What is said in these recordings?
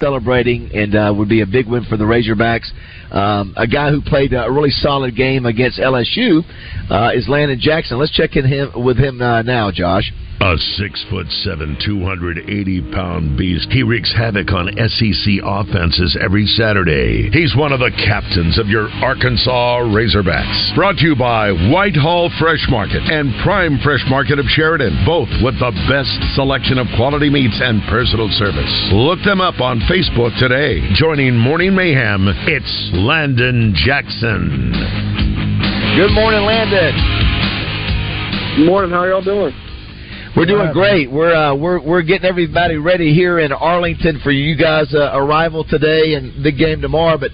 Celebrating and uh, would be a big win for the Razorbacks. Um, a guy who played a really solid game against LSU uh, is Landon Jackson. Let's check in him with him uh, now, Josh. A six foot seven, 280 pound beast. He wreaks havoc on SEC offenses every Saturday. He's one of the captains of your Arkansas Razorbacks. Brought to you by Whitehall Fresh Market and Prime Fresh Market of Sheridan, both with the best selection of quality meats and personal service. Look them up on Facebook today. Joining Morning Mayhem, it's Landon Jackson. Good morning, Landon. Good morning. How are y'all doing? We're doing great. We're uh, we're we're getting everybody ready here in Arlington for you guys' uh, arrival today and the game tomorrow. But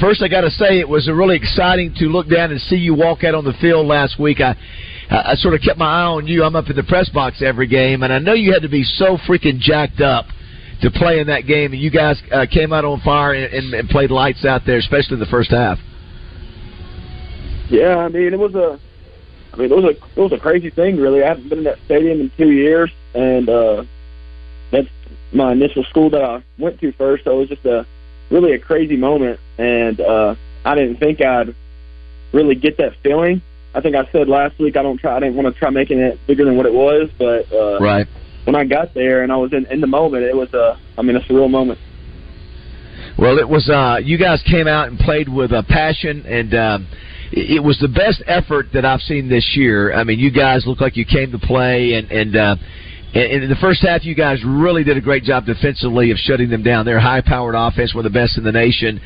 first, I got to say it was really exciting to look down and see you walk out on the field last week. I I sort of kept my eye on you. I'm up in the press box every game, and I know you had to be so freaking jacked up to play in that game. And you guys uh, came out on fire and, and, and played lights out there, especially in the first half. Yeah, I mean it was a I mean, it was a it was a crazy thing, really. I haven't been in that stadium in two years, and uh, that's my initial school that I went to first. So it was just a really a crazy moment, and uh, I didn't think I'd really get that feeling. I think I said last week I don't try. I didn't want to try making it bigger than what it was, but uh, right when I got there and I was in in the moment, it was a I mean a surreal moment. Well, it was. uh You guys came out and played with a passion and. Um, it was the best effort that I've seen this year. I mean, you guys look like you came to play, and and uh, in the first half, you guys really did a great job defensively of shutting them down. They're high-powered offense, one of the best in the nation.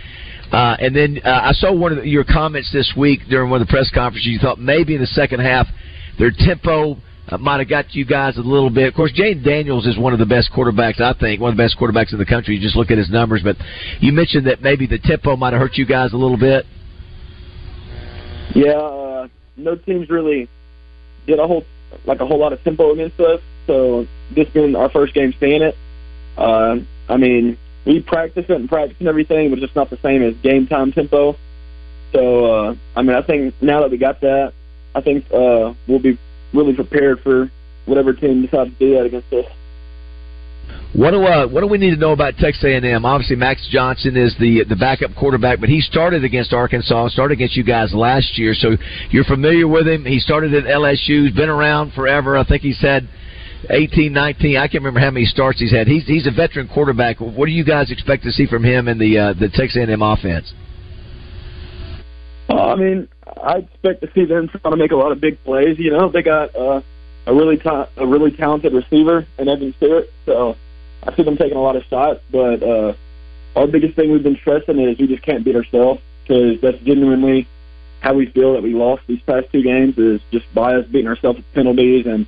Uh, and then uh, I saw one of the, your comments this week during one of the press conferences. You thought maybe in the second half their tempo uh, might have got you guys a little bit. Of course, Jayden Daniels is one of the best quarterbacks, I think, one of the best quarterbacks in the country. You just look at his numbers. But you mentioned that maybe the tempo might have hurt you guys a little bit. Yeah, uh, no teams really did a whole like a whole lot of tempo against us. So this being our first game seeing it, uh, I mean, we practice it and practice and everything, but it's just not the same as game time tempo. So uh, I mean, I think now that we got that, I think uh, we'll be really prepared for whatever team decides to do that against us. What do uh, what do we need to know about Texas A&M? Obviously, Max Johnson is the the backup quarterback, but he started against Arkansas, started against you guys last year, so you're familiar with him. He started at LSU, he's been around forever. I think he's had 18, 19. I can't remember how many starts he's had. He's he's a veteran quarterback. What do you guys expect to see from him in the uh, the Texas A&M offense? Uh, I mean, I expect to see them trying to make a lot of big plays. You know, they got uh, a really ta- a really talented receiver in Evan Stewart, so I see them taking a lot of shots, but uh, our biggest thing we've been stressing is we just can't beat ourselves because that's genuinely how we feel that we lost these past two games is just by us beating ourselves with penalties and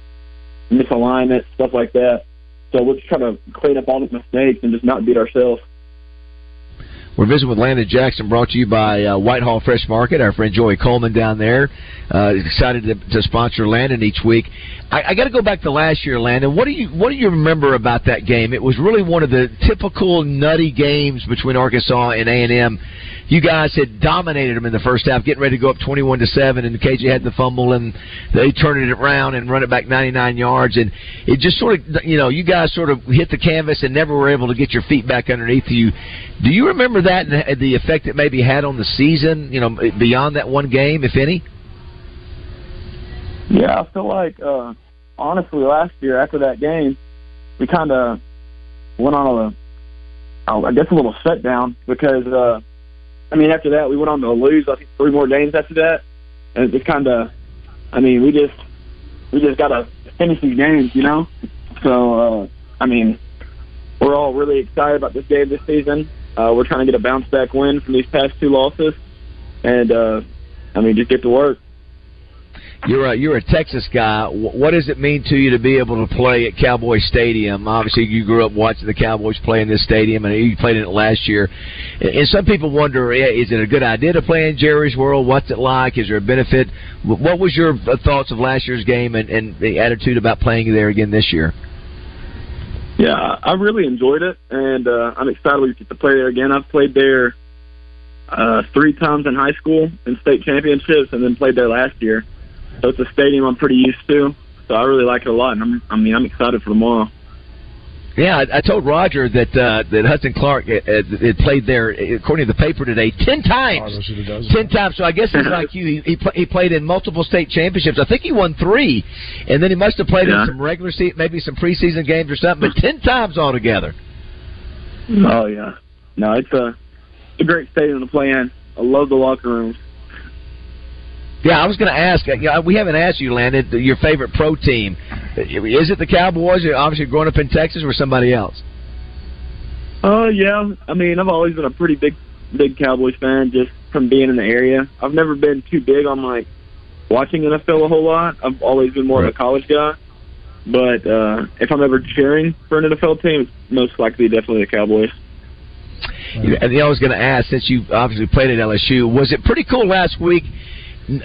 misalignment, stuff like that. So we're just trying to clean up all the mistakes and just not beat ourselves. We're visiting with Landon Jackson, brought to you by uh, Whitehall Fresh Market. Our friend Joey Coleman down there, uh, excited to, to sponsor Landon each week. I, I got to go back to last year, Landon. What do you what do you remember about that game? It was really one of the typical nutty games between Arkansas and A and M you guys had dominated them in the first half, getting ready to go up twenty-one to seven, and KJ had the fumble, and they turned it around and run it back ninety-nine yards, and it just sort of, you know, you guys sort of hit the canvas and never were able to get your feet back underneath you. Do you remember that and the effect it maybe had on the season? You know, beyond that one game, if any. Yeah, I feel like uh, honestly last year after that game, we kind of went on a, I guess a little set down because. uh I mean, after that, we went on to lose. I think three more games after that, and it just kind of. I mean, we just we just got to finish these games, you know. So, uh, I mean, we're all really excited about this game this season. Uh, we're trying to get a bounce back win from these past two losses, and uh, I mean, just get to work you're a you're a Texas guy. What does it mean to you to be able to play at Cowboy Stadium? Obviously, you grew up watching the Cowboys play in this stadium, and you played in it last year. And some people wonder, is it a good idea to play in Jerry's World? What's it like? Is there a benefit? What was your thoughts of last year's game and, and the attitude about playing there again this year? Yeah, I really enjoyed it, and uh, I'm excited we get to play there again. I've played there uh, three times in high school in state championships, and then played there last year. So it's a stadium I'm pretty used to. So I really like it a lot, and I'm, I mean I'm excited for tomorrow. Yeah, I, I told Roger that uh, that Hudson Clark uh, uh, had played there, according to the paper today, ten times. Oh, ten times. So I guess he's like you. He he, pl- he played in multiple state championships. I think he won three, and then he must have played Yeah. in some regular season, maybe some preseason games or something. But ten times altogether. Oh yeah, no, it's a, it's a great stadium to play in. I love the locker rooms. Yeah, I was going to ask. uh, You know, we haven't asked you, Landon, your favorite pro team. Is it the Cowboys? You're obviously growing up in Texas, or somebody else? Oh yeah, I mean I've always been a pretty big big Cowboys fan just from being in the area. I've never been too big on like watching NFL a whole lot. I've always been more of a college guy. But uh if I'm ever cheering for an NFL team, it's most likely definitely the Cowboys. You- And I was going to ask, since you obviously played at LSU, was it pretty cool last week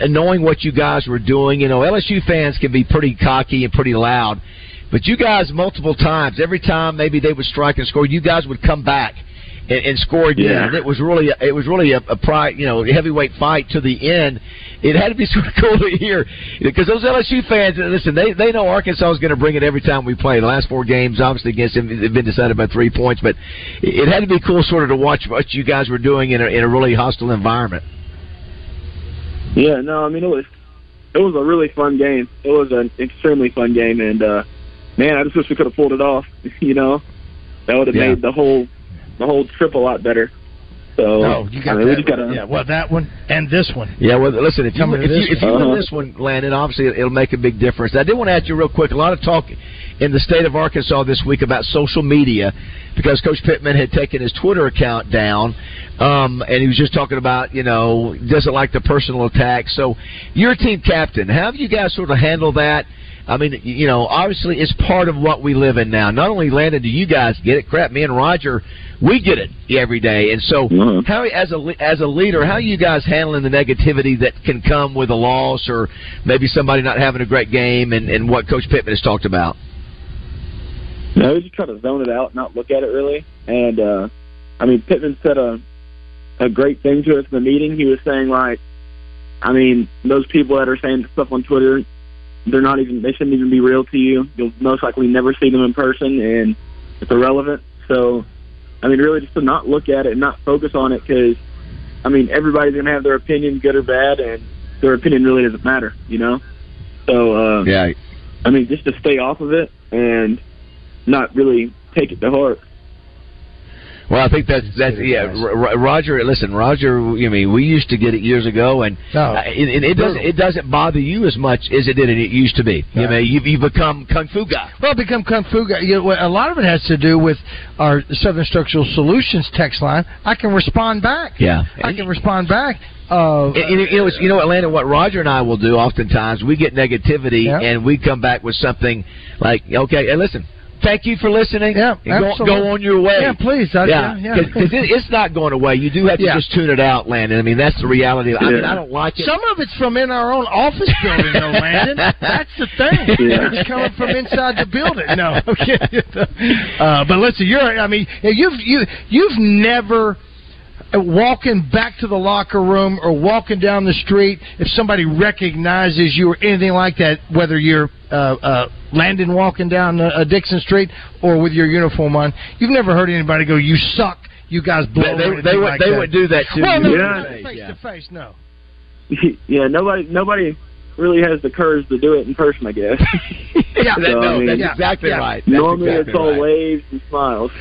knowing what you guys were doing? You know, LSU fans can be pretty cocky and pretty loud, but you guys multiple times, every time maybe they would strike and score, you guys would come back and, and score again. Yeah. And it was really, it was really a, a pride, you know, heavyweight fight to the end. It had to be sort of cool to hear because those LSU fans, listen, they they know Arkansas is going to bring it every time we play. The last four games, obviously against them, they've been decided by three points, but it it had to be cool, sort of, to watch what you guys were doing in a, in a really hostile environment. Yeah, no, I mean it was it was a really fun game. It was an extremely fun game and uh man, I just wish we could have pulled it off, you know. That would have Yeah. made the whole the whole trip a lot better. So No, you got I mean, we that. just gotta yeah, well, that one and this one. Yeah, well, listen, if you Coming if you, this if you one. win Uh-huh. this one, Landon, obviously it'll make a big difference. I did want to ask you real quick. A lot of talk in the state of Arkansas this week about social media because Coach Pittman had taken his Twitter account down, um, and he was just talking about you know doesn't like the personal attacks. So, you're team captain. How have you guys sort of handle that? I mean, you know, obviously it's part of what we live in now. Not only Landon, do you guys get it? Crap, me and Roger, we get it every day. And so, Mhm. how as a le- as a leader, how are you guys handling the negativity that can come with a loss, or maybe somebody not having a great game, and, and what Coach Pittman has talked about? No, we just try to zone it out, not look at it really. And uh I mean, Pittman said a a great thing to us in the meeting. He was saying like, I mean, those people that are saying stuff on Twitter, they're not even they shouldn't even be real to you. You'll most likely never see them in person, and it's irrelevant. So, I mean, really just to not look at it and not focus on it because, I mean, everybody's gonna have their opinion, good or bad, and their opinion really doesn't matter, you know. So, uh, Yeah, I mean, just to stay off of it and not really take it to heart. Well, I think that's that's yeah. Roger, listen, Roger. I mean, we used to get it years ago, and No. uh, it, it, doesn't it doesn't bother you as much as it did it used to be. You know, you've, you've become kung fu guy. Well, become kung fu guy. You know, a lot of it has to do with our Southern Structural Solutions text line. I can respond back. Yeah. I can respond back. Uh, And, and, you know, you know, Atlanta. What Roger and I will do oftentimes, we get negativity, Yeah. and we come back with something like, "Okay, hey, listen, thank you for listening. Yeah, and go, absolutely. go on your way." Yeah, please. I- yeah, yeah, yeah. because it, it's not going away. You do have to Yeah. just tune it out, Landon. I mean, that's the reality. I mean, I don't like it. Some of it's from in our own office building, though, Landon. That's the thing. Yeah. It's coming from inside the building. No, okay. Uh, but listen, you're. I mean, you've you you've never walking back to the locker room or walking down the street if somebody recognizes you or anything like that, whether you're uh, uh, Landon walking down uh, uh, Dickson Street or with your uniform on, you've never heard anybody go, "You suck." You guys blow. They- they- they would- like they would do that to well, you. No, Yeah. face Yeah. to face, no. yeah, nobody nobody really has the courage to do it in person, I guess. yeah, So, I no, mean- that's exactly yeah. right. That's Normally exactly it's all right. waves and smiles.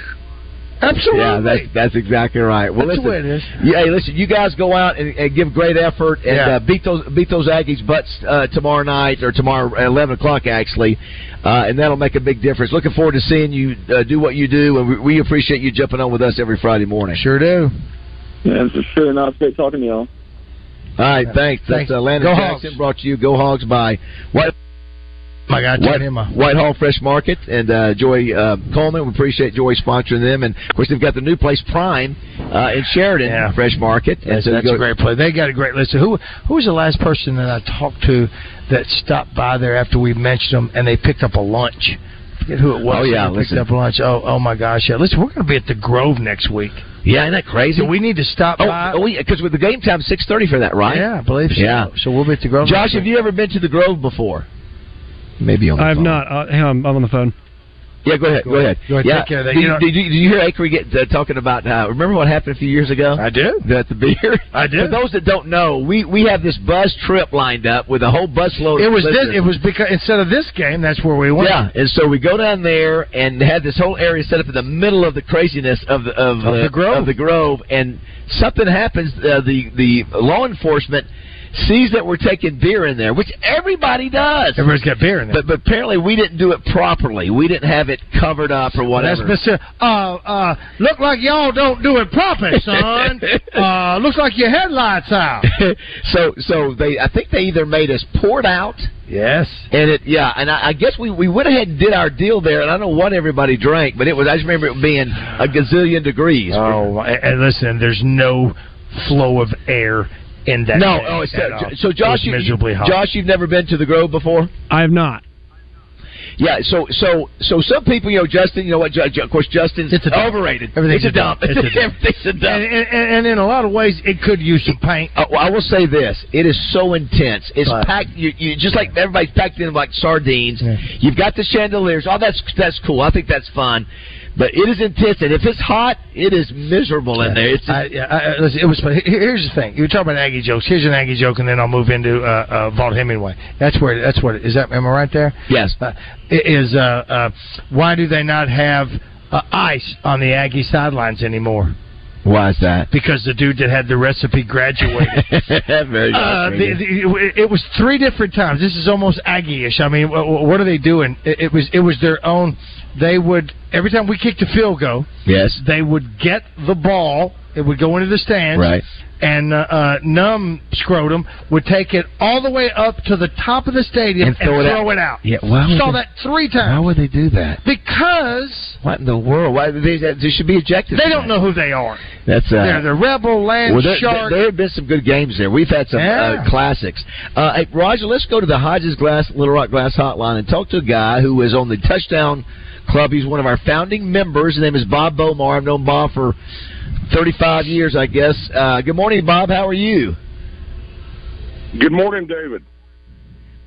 Absolutely. Yeah, that's that's exactly right. Well, That's listen, the way it is. Yeah, hey, listen, you guys go out and, and give great effort and Yeah. uh, beat those beat those Aggies butts uh, tomorrow night or tomorrow at eleven o'clock actually, uh, and that'll make a big difference. Looking forward to seeing you uh, do what you do, and we, we appreciate you jumping on with us every Friday morning. Sure do. Yeah, for sure. No, it's great talking to y'all. All right, thanks. Thanks. That's uh, Landon Go Jackson Hogs. brought to you. Go Hogs by White. My God, White, him Whitehall Fresh Market and uh, Joy uh, Coleman. We appreciate Joy sponsoring them, and of course they've got the new place Prime uh, in Sheridan Yeah. Fresh Market. And That's, so that's a great place. They got a great list. Who who was the last person that I talked to that stopped by there after we mentioned them and they picked up a lunch forget who it was. Oh, yeah, picked up lunch. Oh, oh my gosh! Yeah, listen, we're going to be at the Grove next week. Yeah, isn't that crazy? So we need to stop oh, by. oh, because with the game time six thirty for that, right? Yeah, I believe so. Yeah. So we'll be at the Grove. Josh, have you ever been to the Grove before? Maybe on the I've phone. not. Uh, hang on, I'm on the phone. Yeah, go ahead. Go, ahead. Go ahead, Yeah. take care of that. Did, You know- did you, did you hear Acree get uh, talking about? Uh, remember what happened a few years ago? I did. At the beer. I did. For those that don't know, we we have this bus trip lined up with a whole bus load. It of was this, it was because instead of this game, that's where we went. Yeah, and so we go down there and had this whole area set up in the middle of the craziness of the of, Of the Grove. of the Grove, and something happens. Uh, the the law enforcement sees that we're taking beer in there, which everybody does. Everybody's got beer in there. But, but apparently we didn't do it properly. We didn't have it covered up or whatever. That's. Mr. Uh, uh, look like y'all don't do it proper, son. uh, looks like your headlights out. so so they I think they either made us pour it out Yes. and it yeah and I, I guess we we went ahead and did our deal there and I don't know what everybody drank but it was I just remember it being a gazillion degrees. Oh, and listen, there's no flow of air in that. no, oh, it's, at all. so It Josh, was you, hot. Josh, you've never been to the Grove before? I have not. Yeah, so so so some people, you know, Justin, you know what? Ju- Ju- Of course, Justin's It's a overrated. Everything's it's a dump. It's a dump. Everything's a dump. and, and, and in a lot of ways, it could use some paint. Uh, well, I will say this: it is so intense. It's But- packed. You, you just like everybody's packed in like sardines. Yeah. You've got the chandeliers. Oh, that's that's cool. I think that's fun. But it is intense, and if it's hot, it is miserable in there. It's I, yeah, I, listen, it was. Here- Here's the thing: you were talking about Aggie jokes. Here's an Aggie joke, and then I'll move into uh, uh, Vaught Hemingway. That's where. That's what. Is that? Am I right there? yes. Uh, is uh, uh, why do they not have uh, ice on the Aggie sidelines anymore? Why is that? Because the dude that had the recipe graduated. Very Uh, the, the, it was three different times. This is almost Aggie-ish. I mean, what, what are they doing? It, it was it was their own. They would every time we kicked a field goal, yes. they would get the ball. It would go into the stands, Right. And uh, uh, numb scrotum would take it all the way up to the top of the stadium And and throw throw, it it, out. out. Yeah, why Saw they- that three Why times would they do that? because What in the world? Why they, they should be ejected? they don't know who they are. That's uh, They're the rebel land Well, there, shark. there, there have been some good games there. We've had some Yeah. uh, classics. Uh, hey, Roger, let's go to the Hodges Glass Little Rock Glass Hotline and talk to a guy who is on the Touchdown Club. He's one of our founding members. His name is Bob Bomar. I've known Bob for 35 years, I guess. Uh, good morning, Bob. How are you? Good morning, David.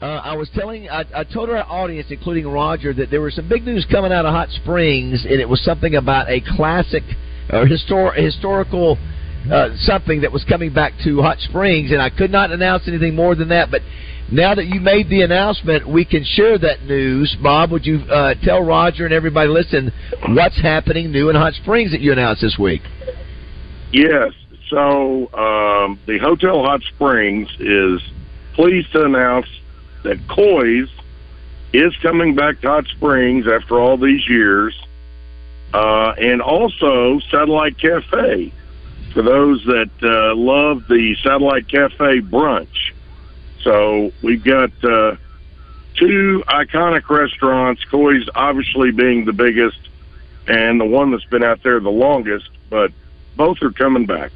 Uh, I was telling, I, I told our audience, including Roger, that there was some big news coming out of Hot Springs, and it was something about a classic or histor- historical uh, something that was coming back to Hot Springs, and I could not announce anything more than that. But now that you made the announcement, we can share that news. Bob, would you uh, tell Roger and everybody listen what's happening new in Hot Springs that you announced this week? Yes. So um, the Hotel Hot Springs is pleased to announce that Coy's is coming back to Hot Springs after all these years, uh, and also Satellite Cafe for those that uh, love the Satellite Cafe brunch. So we've got uh, two iconic restaurants. Coy's obviously being the biggest and the one that's been out there the longest, but both are coming back.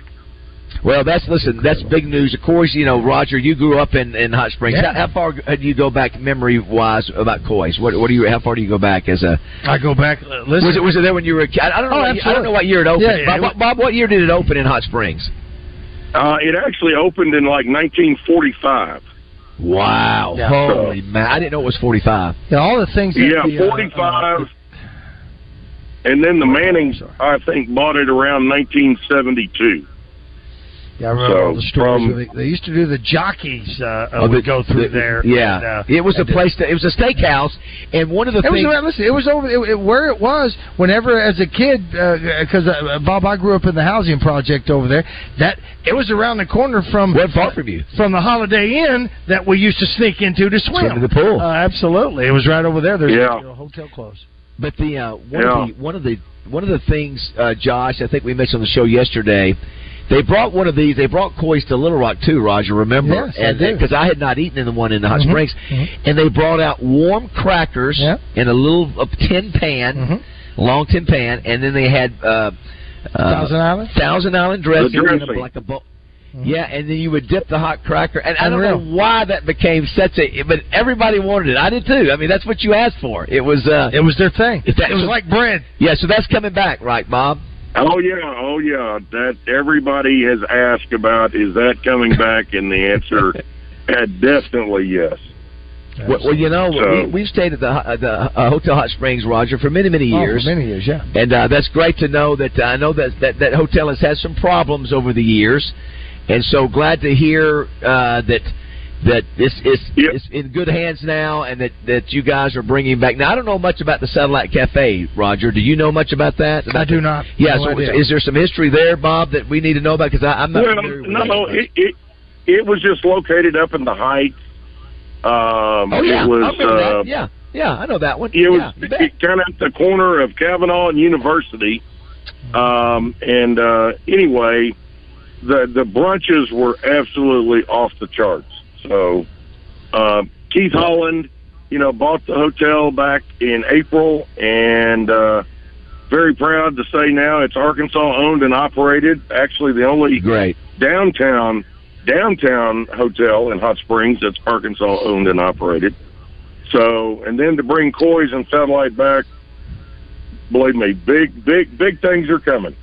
Well, that's listen. That's big news. Of course, you know, Roger. You grew up in, in Hot Springs. Yeah. How, how far do you go back, memory wise, about Coy's? What, what do you? How far do you go back as a? I go back. uh, Listen, Was it was it there when you were a kid? I don't know. Oh, what, I don't know what year it opened. Yeah, yeah, Bob, it Bob, Bob, what year did it open in Hot Springs? Uh, it actually opened in like 1945. Wow! Yeah. Holy man! I didn't know it was forty five. Yeah, all the things. That Yeah, the, uh, 45. uh, And then the Mannings, I think, bought it around 1972. Yeah, I remember So, all the stories. from- they, they used to do the jockeys uh, uh, Oh, would the- go through the- there. Yeah, and, uh, it was a uh, place. That, it was a steakhouse, and one of the It things. around, listen, it was over it, it, where it was whenever as a kid because uh, Bob I grew up in the housing project over there that it was around the corner from Wasn't far from you. from the Holiday Inn that we used to sneak into to swim Swim to the pool. Uh, absolutely, it was right over there. There's Yeah. a hotel close. But the uh, one Yeah. of the one of the one of the things, uh, Josh, I think we mentioned on the show yesterday. They brought one of these. They brought Coy's to Little Rock too, Roger. Remember? Yes, I and do. because I had not eaten in the one in the Hot Mhm, Springs, mhm. and they brought out warm crackers Yeah. in a little uh, tin pan, Mhm. long tin pan, and then they had uh, uh, Thousand Island? Thousand Island dressing, The in a- dressing. like a bowl. Yeah, and then you would dip the hot cracker, and I don't Unreal. know why that became such a. But everybody wanted it. I did too. I mean, that's what you asked for. It was. uh It was their thing. It- It was like bread. Yeah, so that's coming back, right, Bob? Oh yeah, oh yeah. That everybody has asked about. Is that coming back? And the answer, definitely yes. Well, well, you know, So- we, we've stayed at the uh, the uh, Hotel Hot Springs, Roger, for many many Oh, for years. many years, yeah. and uh, that's great to know that uh, I know that, that that hotel has had some problems over the years, and so glad to hear uh, that that this is Yep. is in good hands now, and that that you guys are bringing back. Now I don't know much about the Satellite Cafe, Roger. Do you know much about that? I do not. Yeah. No so idea. is there some history there, Bob, that we need to know about? Because I'm not well, familiar with no, it, it it was just located up in the Heights. Um, oh yeah, it was I remember uh, that. Yeah, yeah, I know that one. It was yeah, you kind of at the corner of Kavanaugh and University. Um, and uh, anyway, the the brunches were absolutely off the charts. So uh, Keith Holland, you know, bought the hotel back in April, and uh, very proud to say now it's Arkansas owned and operated. Actually, the only Great. downtown downtown hotel in Hot Springs that's Arkansas owned and operated. So, and then to bring Coys and Satellite back, believe me, big, big, big things are coming.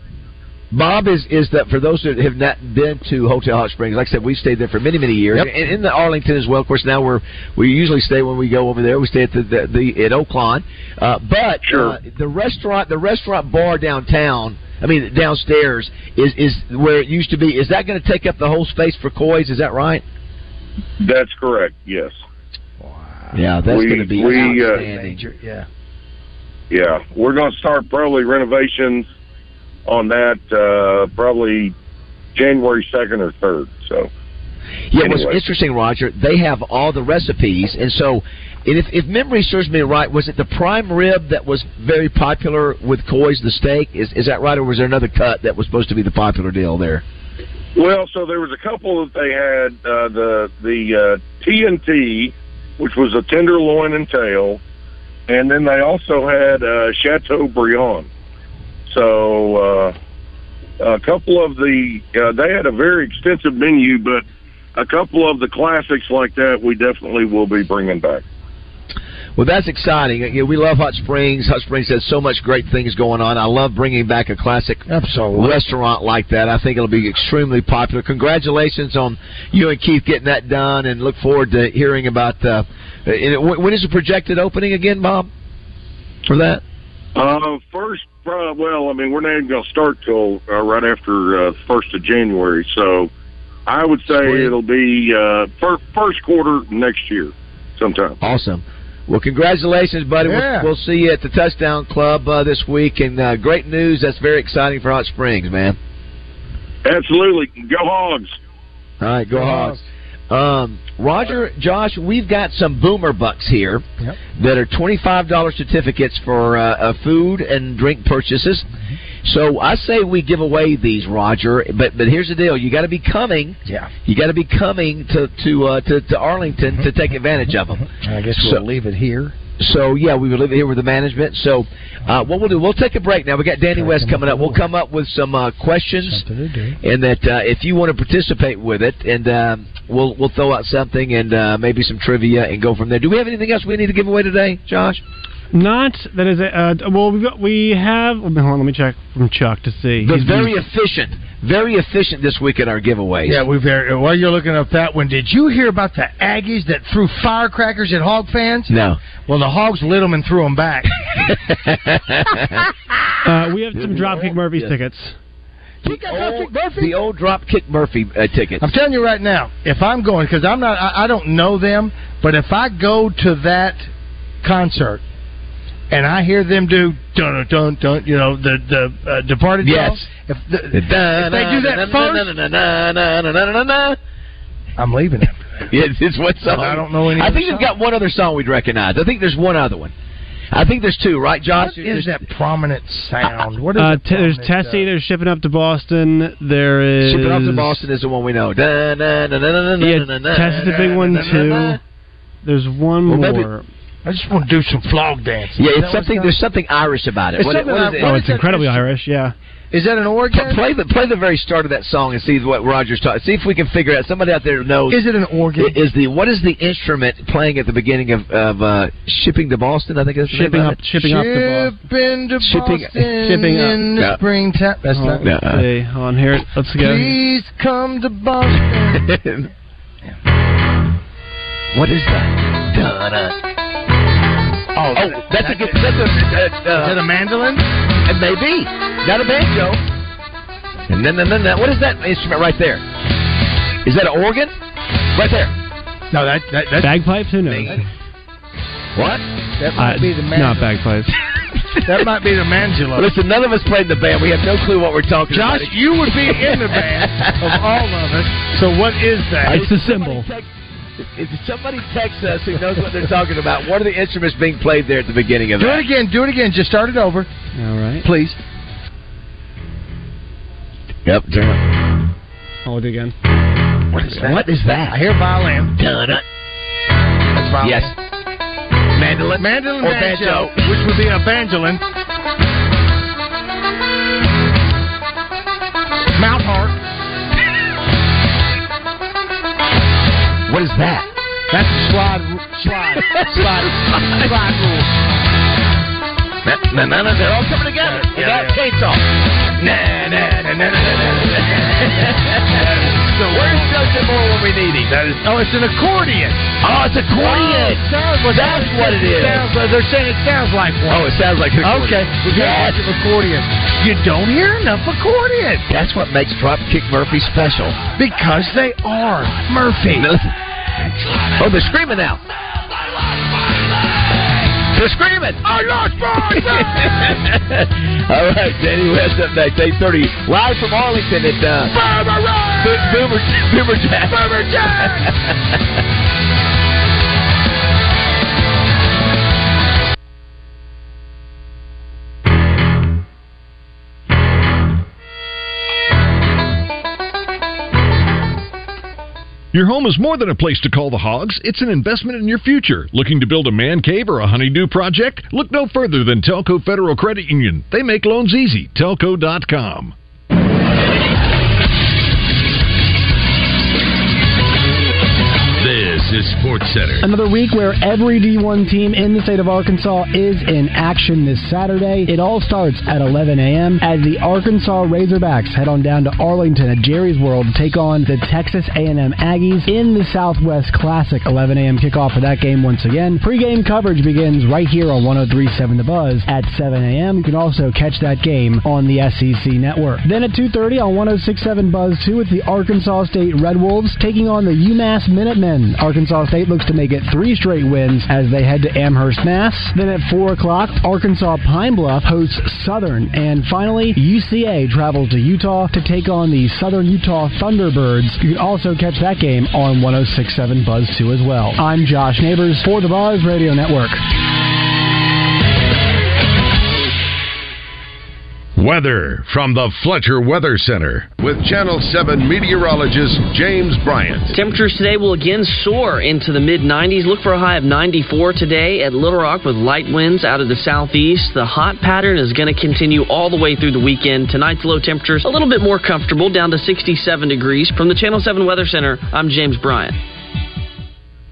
Bob is is that for those that have not been to Hotel Hot Springs, like I said, we stayed there for many many years, Yep. and in the Arlington as well. Of course, now we're we usually stay when we go over there. We stay at the the, the at Oaklawn, uh, but Sure. uh, the restaurant the restaurant bar downtown. I mean downstairs is is where it used to be. Is that going to take up the whole space for Coys? Is that right? That's correct. Yes. Wow. Yeah, that's We- going to be we, uh, outstanding. Major, yeah. Yeah, we're going to start probably renovations on that uh, probably January second or third. So Yeah, what's interesting, Roger, they have all the recipes, and so and if, if memory serves me right, was it the prime rib that was very popular with Coy's the steak? Is is that right, or was there another cut that was supposed to be the popular deal there? Well, so there was a couple that they had uh, the the uh, TNT, which was a tenderloin and tail, and then they also had uh, Chateaubriand. So uh, a couple of the uh, they had a very extensive menu, but a couple of the classics like that we definitely will be bringing back. Well, that's exciting. You know, we love Hot Springs. Hot Springs has so much great things going on. I love bringing back a classic Absolutely. restaurant like that. I think it'll be extremely popular. Congratulations on you and Keith getting that done, and look forward to hearing about. Uh, when is the projected opening again, Bob? For that. Uh, first, uh, well, I mean, we're not even going to start till uh, right after uh, first of January, so I would say Spring. it'll be uh, fir- first quarter next year, sometime. Awesome. Well, congratulations, buddy. Yeah. We'll, we'll see you at the Touchdown Club uh, this week, and uh, great news. That's very exciting for Hot Springs, man. Absolutely, go Hogs! All right, go Go Hogs. Um, Roger, Josh, we've got some Boomer Bucks here Yep. that are twenty-five dollars certificates for uh, uh, food and drink purchases. So I say we give away these, Roger. But but here's the deal: you got to be coming. Yeah. You got to be coming to to, uh, to to Arlington to take advantage of them. I guess So- we'll leave it here. So yeah, we will live here with the management. So uh, what we'll do, we'll take a break now. We got Danny West coming up. We'll come up with some uh, questions, Something to do. and that uh, if you want to participate with it, and um, we'll we'll throw out something and uh, maybe some trivia and go from there. Do we have anything else we need to give away today, Josh? Not that is a, uh, well. We've got, we have. Hold on, let me check from Chuck to see. But He's- very efficient, very efficient this week at our giveaways. Yeah, we very. While you're looking up that one, did you hear about the Aggies that threw firecrackers at Hog fans? No. Well, the Hogs lit them and threw them back. uh, we have some Dropkick Murphys Yes. tickets. You got Old- Dropkick Murphy? the old Dropkick Murphy uh, tickets. I'm telling you right now, if I'm going, because I'm not, I, I don't know them, but if I go to that concert and I hear them do dun dun dun, you know, the the uh, Departed Yes. song, if, the, if they do that first, I'm leaving it. Yeah, it's what song? I don't know any I other think they've got one other song we'd recognize. I think there's one other one. I think there's two, right, Josh? What is that prominent sound? What is Uh, the t- there's Tessie. uh, There's shipping up to Boston. There is Shipping off to Boston is the one we know. Da, na, na, na, na, na, Yeah, na, na, Tessie's a big one na, na, too. There's one Well, maybe- more. I just want to do some flog dancing. Yeah, it's something. There's something Irish about it. It's What- something what is it? Oh, it's is that? incredibly Irish. Yeah. Is that an organ? Play the play the very start of that song and see what Roger's talking. See if we can figure out. Somebody out there knows. Is it an organ? Is the what is the instrument playing at the beginning of of uh, shipping to Boston? I think that's the name Shipping of up, it. shipping up to Boston. Shipping to Shipping- Boston shipping up. in the Yeah. springtime. That's Oh, not. let's Yeah. Hold on here. Let's go. Please come to Boston. what is that? Dun-dun. Oh, Oh, that's a good. That's a. Uh, Is that a mandolin? uh, maybe not a banjo. And then, then, then, that. What is that instrument right there? Is that an organ? Right there. No, that that that, Bagpipes? Who knows? What? that might Uh, be the not bagpipes. That might be the mandolin. Listen, none of us played the band. We have no clue what we're talking Josh, about. you would be in the band of all of us. So what is that? It's the symbol. Somebody text- If somebody texts us who knows what they're talking about, what are the instruments being played there at the beginning of Do that? it again. Do it again. Just start it over, All right. please. Yep. turn it. Hold it again. What is that? What is that? I hear violin. Dun-dun. That's violin. Yes. Mandolin. Mandolin or banjo, which would be a banjolin. What is that? That's a slide, slide, slide, slide rule. Na, na, na, na, they're all coming together. Yeah, got yeah. chainsaw. Na, na, na, na, na, na, na. So Where's Justin Moore when we need him? That is. Oh, it's an accordion. Oh, it's accordion. Oh, it sounds like That's what it is. Sounds like, they're saying it sounds like Oh, one. it sounds like an accordion. Okay, we got Yes. a bunch of accordions. You don't hear enough accordion That's what makes Dropkick Murphy special. because they are Murphy. Oh, they're screaming now. They're screaming. I lost my All right, Danny West up next, 8.30. Live from Arlington at uh, Bo- Boomer, Boomer Jack. Boomer Your home is more than a place to call the hogs. It's an investment in your future. Looking to build a man cave or a honeydew project? Look no further than TelCoe Federal Credit Union. They make loans easy. TelCoe.com. Sports Center. Another week where every D1 team in the state of Arkansas is in action this Saturday. It all starts at 11 a.m. as the Arkansas Razorbacks head on down to Arlington at Jerry's World to take on the Texas A&M Aggies in the Southwest Classic. 11 a.m. kickoff for that game once again. Pre-game coverage begins right here on 103.7 The Buzz at 7 a.m. You can also catch that game on the SEC Network. Then at 2.30 on 106.7 Buzz 2, it's the Arkansas State Red Wolves taking on the UMass Minutemen. Arkansas State looks to make it three straight wins as they head to Amherst, Mass. Then at 4 o'clock, Arkansas Pine Bluff hosts Southern. And finally, UCA travels to Utah to take on the Southern Utah Thunderbirds. You can also catch that game on 1067 Buzz 2 as well. I'm Josh Neighbors for the Buzz Radio Network. Weather from the Fletcher Weather Center. With Channel 7 meteorologist James Bryant. Temperatures today will again soar into the mid 90s. Look for a high of 94 today at Little Rock with light winds out of the southeast. The hot pattern is going to continue all the way through the weekend. Tonight's low temperatures a little bit more comfortable, down to 67 degrees. From the Channel 7 Weather Center, I'm James Bryant.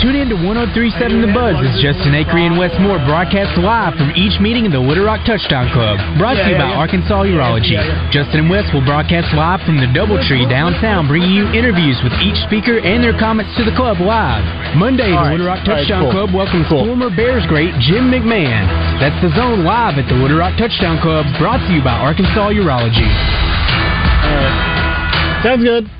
Tune in to 1037 The Buzz as Justin Acree and Wes Moore broadcast live from each meeting in the Little Rock Touchdown Club. Brought to you by Arkansas Urology. Justin and Wes will broadcast live from the Doubletree downtown, bringing you interviews with each speaker and their comments to the club live. Monday, the. Little Rock Touchdown. Club welcomes former Bears great Jim McMahon. That's the zone live at the Little Rock Touchdown Club, brought to you by Arkansas Urology. Sounds good.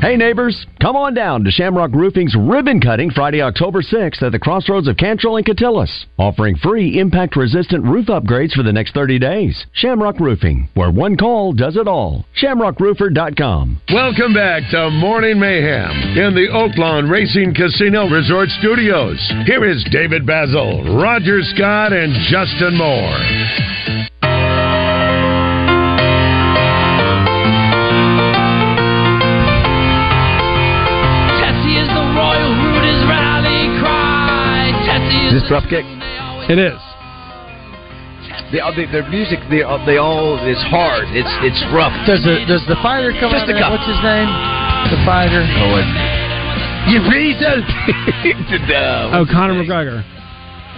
Hey neighbors, come on down to Shamrock Roofing's ribbon cutting Friday, October 6th at the crossroads of Cantrell and Catillus, offering free impact resistant roof upgrades for the next 30 days. Shamrock Roofing, where one call does it all. ShamrockRoofer.com. Welcome back to Morning Mayhem in the Oaklawn Racing Casino Resort Studios. Here is David Bazzel, Roger Scott, and Justin Moore. This drop kick? It is. The, uh, the, their music, they, uh, they all is hard. It's it's rough. Does the does the fighter come out? There? What's his name? The fighter. Oh, You reason? Uh, oh, Conor McGregor.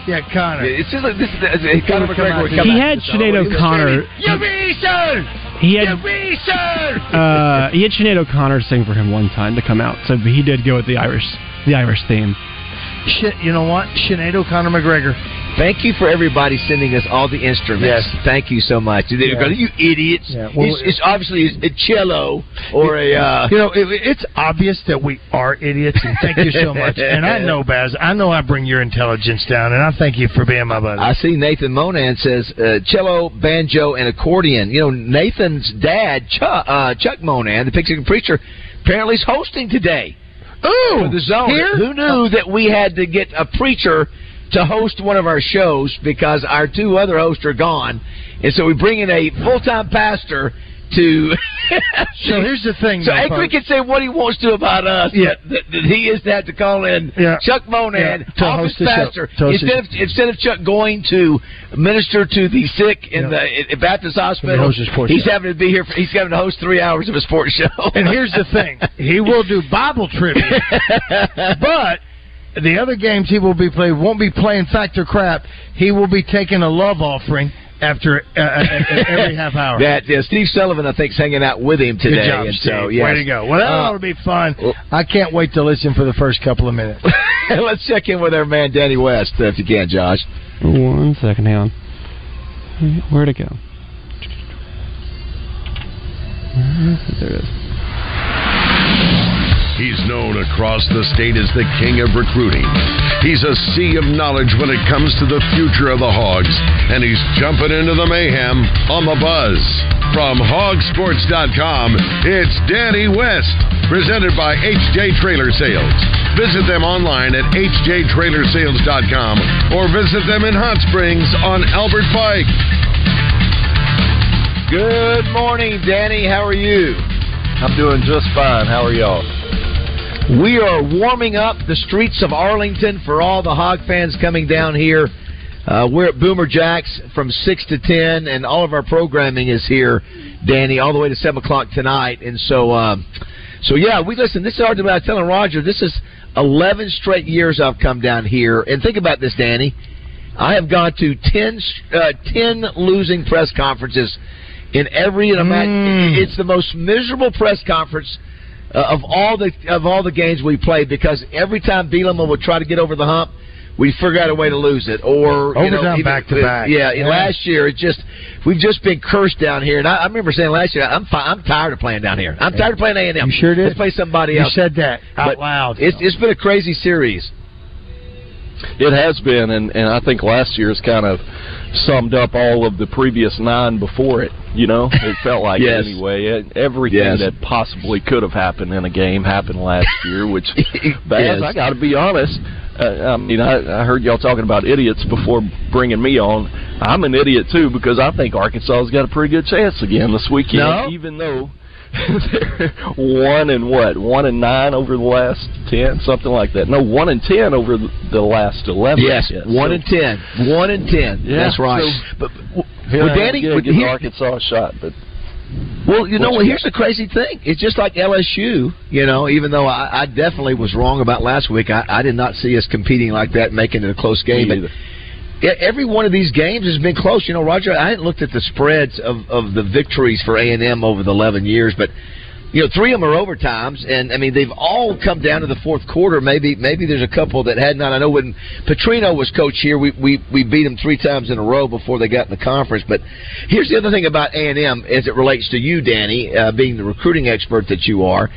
Yeah, Connor. It's just like this. this Conor McGregor come He out had and just, Sinead he was oh, O'Connor. You reason? He had You reason? uh, he had Sinead O'Connor sing for him one time to come out, so he did go with the Irish the Irish theme. Shit, you know what? Sinead O'Connor McGregor. Thank you for everybody sending us all the instruments. Yes. Thank you so much. Yeah. going, you idiots. Yeah, well, it's, it's obviously a cello or a. Uh, You know, it, it's obvious that we are idiots, and thank you so much. And I know, Baz, I know I bring your intelligence down, and I thank you for being my buddy. I see Nathan Monan says uh, cello, banjo, and accordion. You know, Nathan's dad, Chuck, uh, Chuck Monan, the Pixie Preacher, apparently is hosting today. Ooh, the zone. here? Who knew oh. that we had to get a preacher to host one of our shows because our two other hosts are gone, and so we bring in a full time pastor to. So here's the thing, So folks. can say what he wants to about us. Yeah. that, that he is to have to call in Yeah. Chuck Monan, Yeah, to office host the show. pastor. To Instead of instead of Chuck going to minister to the sick in Yeah. the at Baptist hospital, he's show. having to be here. For, he's having to host three hours of a sports show. And here's the thing: he will do Bible trivia, but the other games he will be playing won't be playing factor crap. He will be taking a love offering after uh, uh, every half hour. That yeah, Steve Sullivan, I think, is hanging out with him today. Good today. job, and Steve. so, yes. Way to go. Well, that Uh, be fun. I can't wait to listen for the first couple of minutes. Let's check in with our man Danny West, uh, if you can, Josh. One second, hang on. Where'd it go? There it is. He's known across the state as the king of recruiting. He's a sea of knowledge when it comes to the future of the Hogs, and he's jumping into the mayhem on the buzz. From hawgsports.com, it's Danny West, presented by HJ Trailer Sales. Visit them online at hjtrailersales.com or visit them in Hot Springs on Albert Pike. Good morning, Danny. How are you? I'm doing just fine. How are y'all? We are warming up the streets of Arlington for all the Hog fans coming down here. Uh, we're at Boomer Jacks from 6 to 10, and all of our programming is here, Danny, all the way to 7 o'clock tonight. And so, um, so yeah, we listen. This is hard to I was telling Roger, this is 11 straight years I've come down here. And think about this, Danny. I have gone to 10, uh, 10 losing press conferences in every ima- it's the most miserable press conference uh, Uh, of all the of all the games we played because every time Bielema would try to get over the hump, we figure out a way to lose it or you know, even- back to back. Yeah, Yeah. last year it just we've just been cursed down here, and I, I remember saying last year I'm fi- I'm tired of playing down here. I'm tired of playing A and M. You sure did? Let's play somebody You else. said that out But loud. It's it's been a crazy series. It has been, and, and I think last year's kind of summed up all of the previous nine before it. You know, it felt like Yes. anyway. It, everything Yes. that possibly could have happened in a game happened last year. Which, Baz, Yes. I got to be honest. Uh, I mean, I, I heard y'all talking about idiots before bringing me on. I'm an idiot too because I think Arkansas's got a pretty good chance again this weekend, No. even though. one and what? One and nine over the last ten, something like that. No, one and ten over the, last eleven. Yes, guess. one So- and ten, one and ten. Yeah, That's right. so- but, but Here well, Danny, again but here- Arkansas a shot, but Well, you know, well, here's the crazy thing. It's just like LSU. You know, even though I, I definitely was wrong about last week, I, I did not see us competing like that, making it a close game. But every one of these games has been close. You know, Roger, I hadn't looked at the spreads of of the victories for A and M over the eleven years, but you know, three of them are overtimes, and I mean they've all come down to the fourth quarter. Maybe maybe there's a couple that had not. I know when Petrino was coach here, we we we beat them three times in a row before they got in the conference. But here's the other thing about A and M as it relates to you, Danny, uh, being the recruiting expert that you are.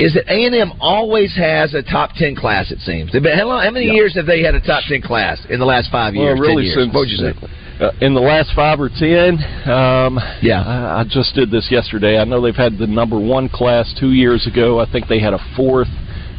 Is that A and M always has a top ten class? It seems. Been, how, long, how many yep. years have they had a top ten class in the last five years? Well, really, years? since what would you say? Uh, in the last five or ten, um, yeah, I, I just did this yesterday. I know they've had the number one class two years ago. I think they had a fourth,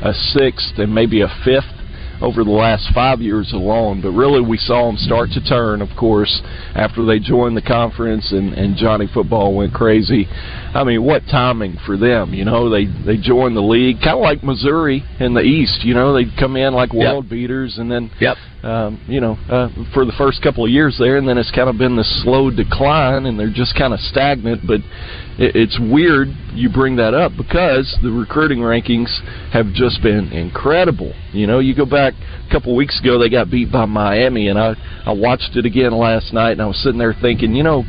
a sixth, and maybe a fifth over the last five years alone. But really, we saw them start to turn, of course, after they joined the conference and, and Johnny football went crazy. I mean, what timing for them? You know, they they joined the league, kind of like Missouri in the East. You know, they'd come in like world yep. beaters, and then yep. Um, you know, uh, for the first couple of years there, and then it's kind of been this slow decline, and they're just kind of stagnant. But it, it's weird you bring that up because the recruiting rankings have just been incredible. You know, you go back a couple of weeks ago, they got beat by Miami, and I I watched it again last night, and I was sitting there thinking, you know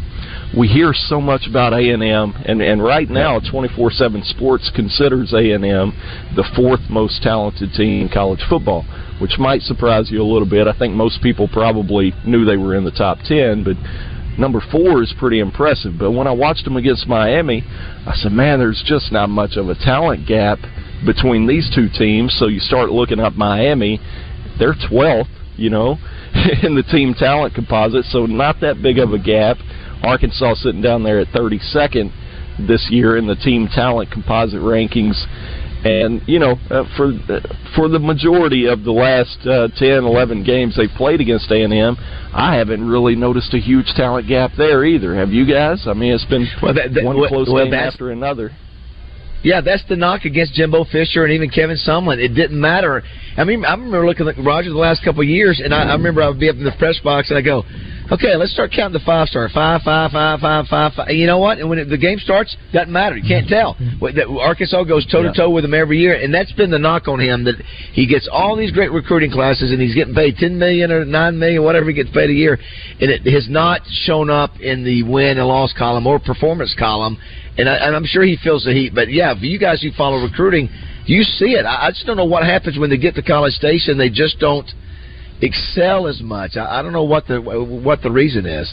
we hear so much about A&M, and and right now, 24/7 Sports considers A&M the fourth most talented team in college football, which might surprise you a little bit. I think most people probably knew they were in the top 10, but number four is pretty impressive. But when I watched them against Miami, I said, man, there's just not much of a talent gap between these two teams. So you start looking up Miami, they're 12th, you know, in the team talent composite, so not that big of a gap. Arkansas sitting down there at 32nd this year in the team talent composite rankings. And you know, uh, for uh, for the majority of the last uh, 10, 11 games they've played against A and M, I haven't really noticed a huge talent gap there either. Have you guys? I mean, it's been well, that, that, one close well, game after another. Yeah, that's the knock against Jimbo Fisher and even Kevin Sumlin. It didn't matter. I mean, I remember looking at Roger the last couple of years, and I, I remember I would be up in the press box and I go, Okay, let's start counting the five star. Five, five, five, five, five, five. You know what? And when it, the game starts, doesn't matter. You can't tell. Mm-hmm. Arkansas goes toe to toe with them every year, and that's been the knock on him that he gets all these great recruiting classes, and he's getting paid ten million or nine million, whatever he gets paid a year, and it has not shown up in the win and loss column or performance column. And, I, and I'm sure he feels the heat. But yeah, for you guys who follow recruiting, you see it. I, I just don't know what happens when they get to College Station. They just don't excel as much. I, I don't know what the what the reason is.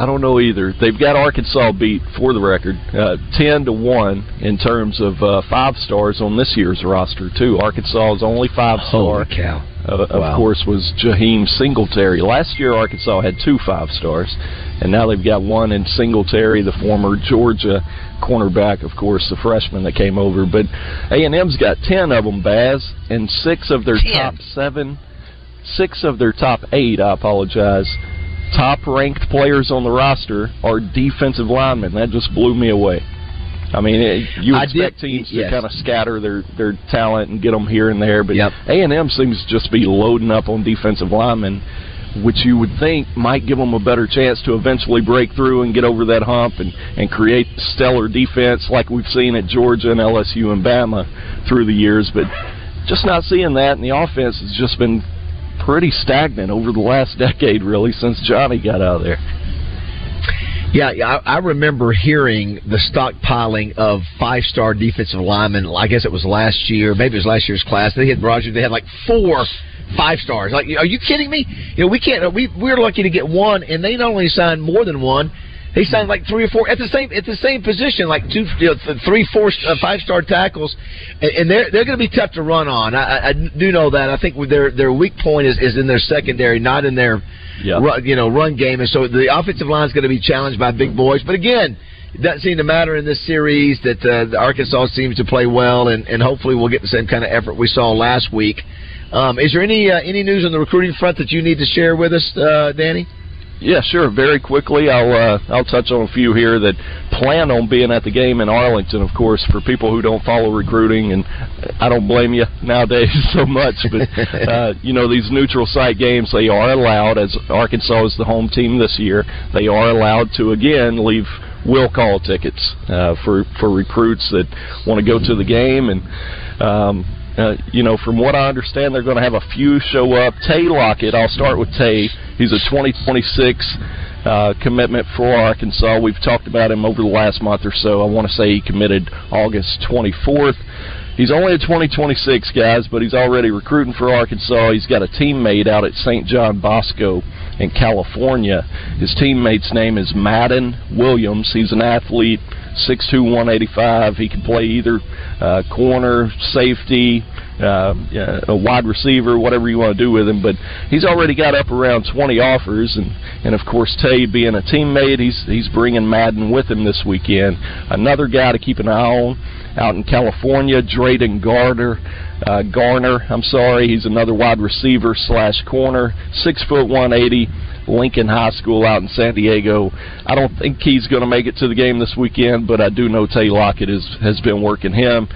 I don't know either. They've got Arkansas beat for the record, uh, ten to one in terms of uh, five stars on this year's roster too. Arkansas is only five star. Holy cow! Uh, wow. Of course, was Jaheim Singletary. Last year, Arkansas had two five stars, and now they've got one in Singletary, the former Georgia cornerback, of course, the freshman that came over. But A and M's got ten of them, Baz, and six of their ten. top seven six of their top eight, I apologize, top ranked players on the roster are defensive linemen. That just blew me away. I mean, it, you expect did, teams yes. to kind of scatter their their talent and get them here and there, but A and M seems to just be loading up on defensive linemen, which you would think might give them a better chance to eventually break through and get over that hump and and create stellar defense like we've seen at Georgia and LSU and Bama through the years, but just not seeing that, and the offense has just been pretty stagnant over the last decade, really, since Johnny got out of there. Yeah, I, I remember hearing the stockpiling of five-star defensive linemen. I guess it was last year, maybe it was last year's class. They had Roger. They had like four five stars. Like, are you kidding me? You know, we can't. We we're lucky to get one, and they not only signed more than one. They signed like three or four at the same at the same position, like two, you know, three, four, uh, five star tackles, and they're they're going to be tough to run on. I, I do know that. I think their their weak point is, is in their secondary, not in their yeah. run, you know run game, and so the offensive line is going to be challenged by big boys. But again. It doesn't seem to matter in this series that uh, Arkansas seems to play well, and, and hopefully we'll get the same kind of effort we saw last week. Um, is there any uh, any news on the recruiting front that you need to share with us, uh, Danny? Yeah, sure. Very quickly, I'll uh, I'll touch on a few here that plan on being at the game in Arlington. Of course, for people who don't follow recruiting, and I don't blame you nowadays so much. But uh, you know, these neutral site games they are allowed. As Arkansas is the home team this year, they are allowed to again leave will call tickets uh, for for recruits that want to go to the game and. Um, uh, you know, from what I understand, they're going to have a few show up. Tay Lockett, I'll start with Tay. He's a 2026 uh, commitment for Arkansas. We've talked about him over the last month or so. I want to say he committed August 24th. He's only a 2026 guys, but he's already recruiting for Arkansas. He's got a teammate out at St. John Bosco in California. His teammate's name is Madden Williams. He's an athlete, 6'2", 185. He can play either uh, corner, safety, uh, a wide receiver, whatever you want to do with him. But he's already got up around 20 offers, and and of course Tay being a teammate, he's he's bringing Madden with him this weekend. Another guy to keep an eye on out in California, Drayden Garner. Uh, Garner, I'm sorry, he's another wide receiver slash corner, six foot one eighty. Lincoln High School out in San Diego. I don't think he's going to make it to the game this weekend, but I do know Tay Lockett is, has been working him.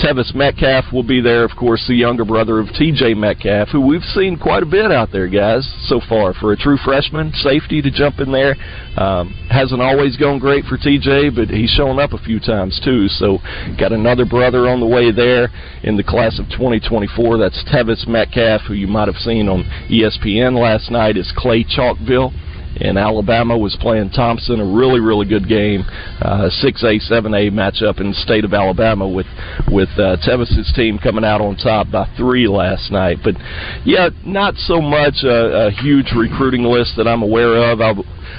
Tevis Metcalf will be there, of course, the younger brother of TJ Metcalf, who we've seen quite a bit out there, guys, so far. For a true freshman, safety to jump in there. Um, hasn't always gone great for TJ, but he's shown up a few times, too. So, got another brother on the way there in the class of 2024. That's Tevis Metcalf, who you might have seen on ESPN last night, is Clay Chalkville and Alabama was playing Thompson. A really, really good game, uh, six A, seven A matchup in the state of Alabama with with uh, Tevis's team coming out on top by three last night. But yeah, not so much a, a huge recruiting list that I'm aware of. I,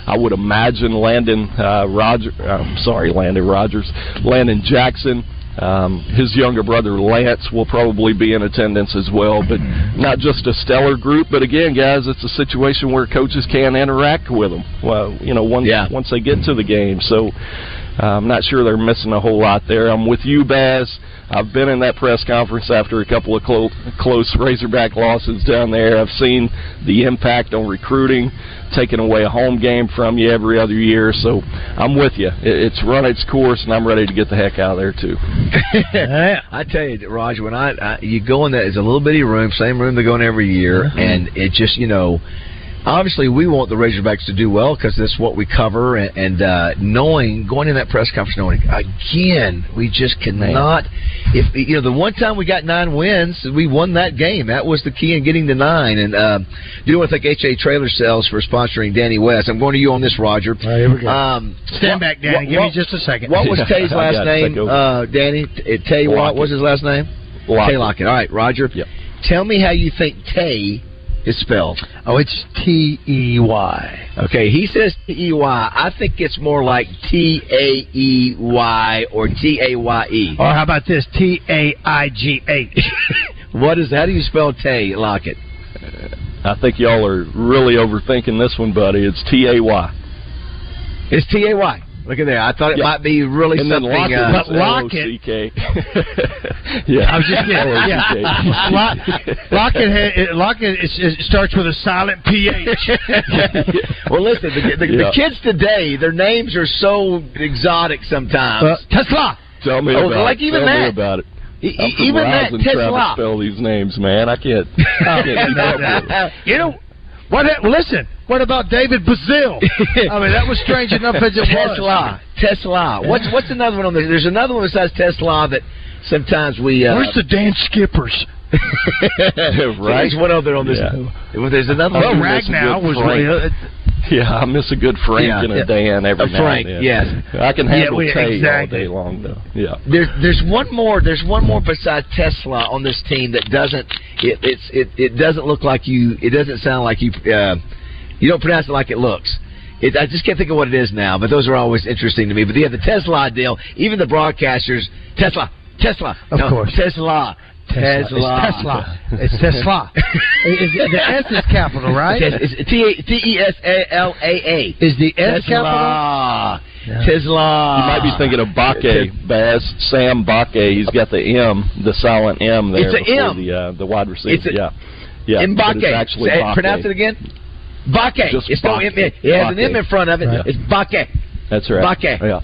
I would imagine Landon uh, Roger. I'm sorry, Landon Rogers, Landon Jackson. Um, his younger brother Lance will probably be in attendance as well, but not just a stellar group. But again, guys, it's a situation where coaches can interact with them. Well, you know, once Yeah. once they get to the game. So uh, I'm not sure they're missing a whole lot there. I'm with you, Baz. I've been in that press conference after a couple of clo- close Razorback losses down there. I've seen the impact on recruiting, taking away a home game from you every other year. So I'm with you. It- It's run its course, and I'm ready to get the heck out of there too. I tell you, Raj, when I, I you go in that, it's a little bitty room, same room they go in every year, and it just you know. Obviously, we want the Razorbacks to do well because that's what we cover. And, and uh, knowing, going in that press conference, knowing again, we just cannot. If you know, the one time we got nine wins, we won that game. That was the key in getting to nine. And uh, do want to thank HA Trailer Sales for sponsoring Danny West. I'm going to you on this, Roger. here we go. Um, Stand what- back, Danny. what- Give me just a second. What was Tay's last name, uh, Danny? T- Tay, what was his last name? Lockett. Tay Lockett. All right, Roger. Tell me how you think Tay is spelled. Oh, it's T E Y. Okay, he says T E Y. I think it's more like T A E Y or T A Y E. Or how about this? T A I G H. What is? How do you spell Tay Lockett? Uh, I think y'all are really overthinking this one, buddy. It's T A Y. It's T A Y. Look at there. I thought it Yeah. might be really And then something. Lockett uh, is L-O-C-K. yeah. I was just kidding. Yeah. Lock, Lockett, ha- it- Lockett is, it starts with a silent PH. well, listen, the, the, Yeah. the kids today, their names are so exotic sometimes. Uh, TeSlaa. Tell me Oh, about like it. even Tell me about it. E- I'm from even that Roslyn, TeSlaa. spell these names, man. I can't. I can't keep up with it. you know what? Listen, what about David Bazzel? I mean, that was strange enough as it TeSlaa. TeSlaa. What's what's another one on there? There's another one besides TeSlaa that sometimes we. Uh. Where's the Dan Skippers? right? There's one other on this. Yeah. Well, there's another Well, one. Ragnow was. Frank. Yeah, I miss a good Frank Yeah, and a yeah. Dan every A now Frank, and then. yes. I can Yeah, handle we- Tay exactly. all day long, though. Yeah. There's there's one more there's one more besides TeSlaa on this team that doesn't it it's it, it doesn't look like you it doesn't sound like you uh, you don't pronounce it like it looks. It, I just can't think of what it is now, but those are always interesting to me. But yeah, the TeSlaa deal, even the broadcasters, TeSlaa, TeSlaa, Of no, course. TeSlaa, TeSlaa, It's TeSlaa. It's TeSlaa. Is it- the S is capital, right? It's it's T A- T E S A L A A. Is the S TeSlaa. Yeah. TeSlaa. You might be thinking of Bakke, Baz, Sam Mbake. He's got the M, the silent M there It's a before M. the uh, the wide receiver. It's a- yeah, yeah. but Mbake. Actually Say- Bakke. pronounce it again. Bakke. Just It's no M. It has an M in front of it. Right. It's Bake. That's right. Bakke. Yeah.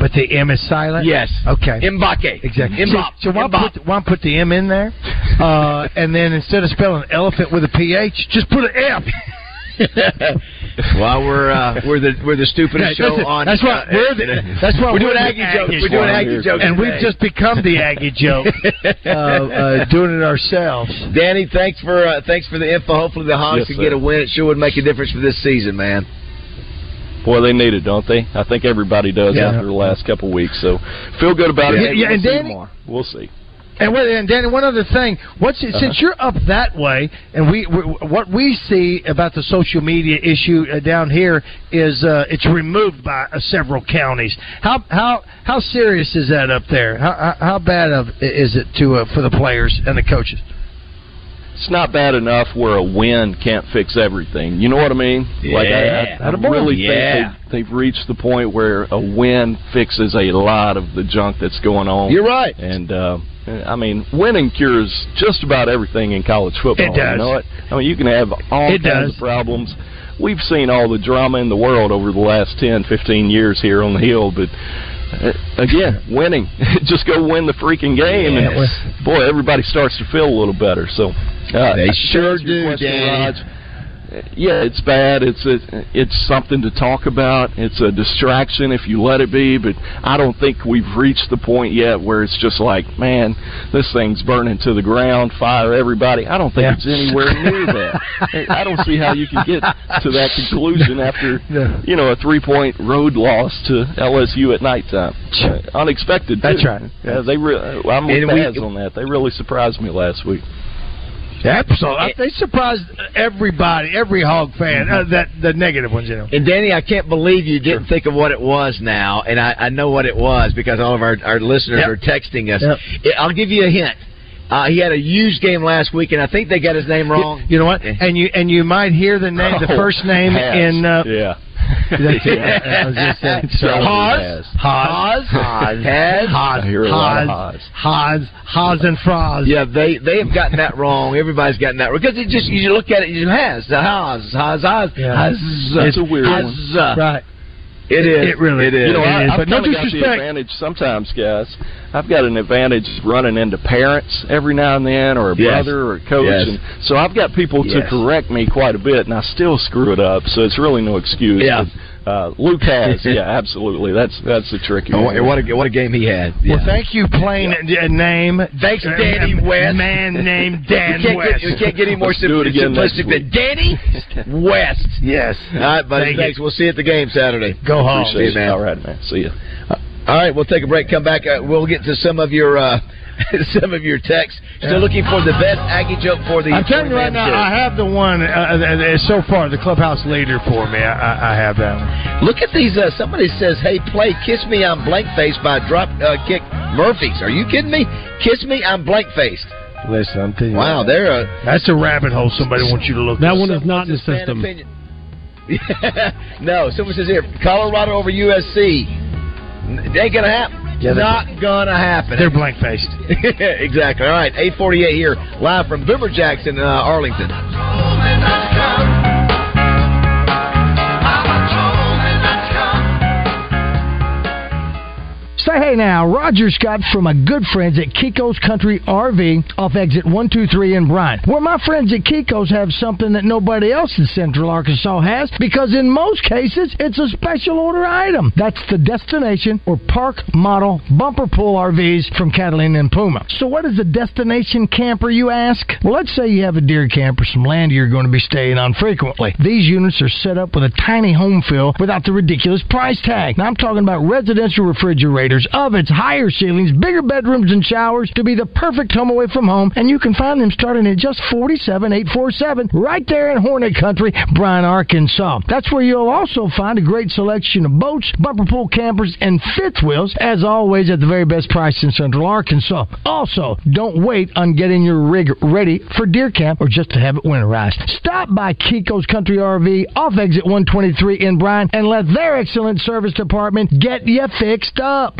But the M is silent. Yes. Okay. Mbake. Exactly. Mbop. So, so why Mbop. put why put the M in there, uh, and then instead of spelling elephant with a ph, just put an F. well, we're uh, we're the we're the stupidest show Listen, on. That's why uh, we're the, that's why we're doing the Aggie jokes. We're doing Aggie jokes, and today. we've just become the Aggie joke, uh, uh, doing it ourselves. Danny, thanks for uh, thanks for the info. Hopefully the Hogs Yes, can sir. get a win. It sure would make a difference for this season, man. Boy, they need it, don't they? I think everybody does Yeah. after the last couple of weeks. So feel good about it. Yeah, yeah, we'll and see Danny-. We'll see. And, wait, and Danny, one other thing. What's Uh-huh. since you're up that way, and we, we what we see about the social media issue uh, down here is uh, it's removed by uh, several counties. How how how serious is that up there? How how, how bad of is it to uh, for the players and the coaches? It's not bad enough where a win can't fix everything. You know what I mean? Like I, Yeah. I, I really Yeah. think they've, they've reached the point where a win fixes a lot of the junk that's going on. You're right. And uh, I mean, winning cures just about everything in college football. It does. You know what? I mean, you can have all It kinds does. of problems. We've seen all the drama in the world over the last 10, 15 years here on the hill, but again, winning. Just go win the freaking game, Yes. and boy, everybody starts to feel a little better. So uh, They sure do, Danny. Raj, yeah, it's bad. It's a, it's something to talk about. It's a distraction if you let it be. But I don't think we've reached the point yet where it's just like, man, this thing's burning to the ground. Fire everybody. I don't think Yeah. it's anywhere near that. I don't see how you can get to that conclusion after No. you know a three point road loss to LSU at nighttime. Uh, unexpected. That's too. right. Yeah, they. Re- I'm with we- Baz on that. They really surprised me last week. Absolutely, they surprised everybody, every hog fan. Uh, that the negative ones, you know. And Danny, I can't believe you didn't think of what it was now, and I, I know what it was because all of our, our listeners Yep. are texting us. Yep. I'll give you a hint. Uh, he had a huge game last week, and I think they got his name wrong. You know what? And you and you might hear the name, the Oh, first name Has. in. Uh, yeah. That's it. I was just saying. So, Has. Haas, Haas, Haas, Haas, I hear a lot of Haas, Haas, Haas, and Fraz. Yeah, they they have gotten that wrong. Everybody's gotten that wrong because it just you look at it, you has the Haas, Haas, Haas, Haas. That's a weird one. Right. It is. It really- It is. You know, It I, is, I've but no kinda got the disrespect. advantage sometimes, guys. I've got an advantage running into parents every now and then, or a Yes. brother, or a coach, Yes. and so I've got people to correct me quite a bit, and I still screw it up. So it's really no excuse. Yeah. But, uh, Luke Hasz, yeah, absolutely. That's that's the tricky Oh, one. what a what a game he had. Well, thank you, plain a name. Thanks, Uh, Danny West. Man named Dan you can't West. Get, you can't get any more Let's do it sim- simplistic than Danny West. Yes. All right, buddy. Thank thanks. you. We'll see you at the game Saturday. Go home. Appreciate it. man. All right, man. See ya. All right, we'll take a break. Come back. Uh, we'll get to some of your uh, some of your texts. Still looking for the best Aggie joke for the. I'm telling you right now, show. I have the one uh, uh, uh, so far, the clubhouse leader for me. I, I, I have that one. Look at these. Uh, somebody says, "Hey, play Kiss Me, I'm Blank Faced" by Drop uh, Kick Murphys. Are you kidding me? Kiss Me, I'm Blank Faced. Listen, I'm telling you. Wow, they're a That's a rabbit hole somebody wants you to look That one is not in the fan system. opinion. no, someone says here, Colorado over USC. It ain't gonna happen. Yeah, not gonna happen. They're blank faced. exactly. All right, 848 here, live from Boomer Jackson, uh, Arlington. Say hey now, Roger Scott from my good friends at Kiko's Country RV off exit 123 in Bryant. Where my friends at Kiko's have something that nobody else in Central Arkansas has because in most cases it's a special order item. That's the destination or park model bumper pull RVs from Catalina and Puma. So what is a destination camper you ask? Well let's say you have a deer camp or some land you're going to be staying on frequently. These units are set up with a tiny home fill without the ridiculous price tag. Now I'm talking about residential refrigerators, ovens, higher ceilings, bigger bedrooms and showers to be the perfect home away from home, and you can find them starting at just forty-seven eight four seven right there in Hornet Country, Bryant, Arkansas. That's where you'll also find a great selection of boats, bumper pull campers, and fifth wheels, as always at the very best price in Central Arkansas. Also, don't wait on getting your rig ready for deer camp or just to have it winterized. Stop by Kiko's Country RV off exit 123 in Bryant and let their excellent service department get you fixed up.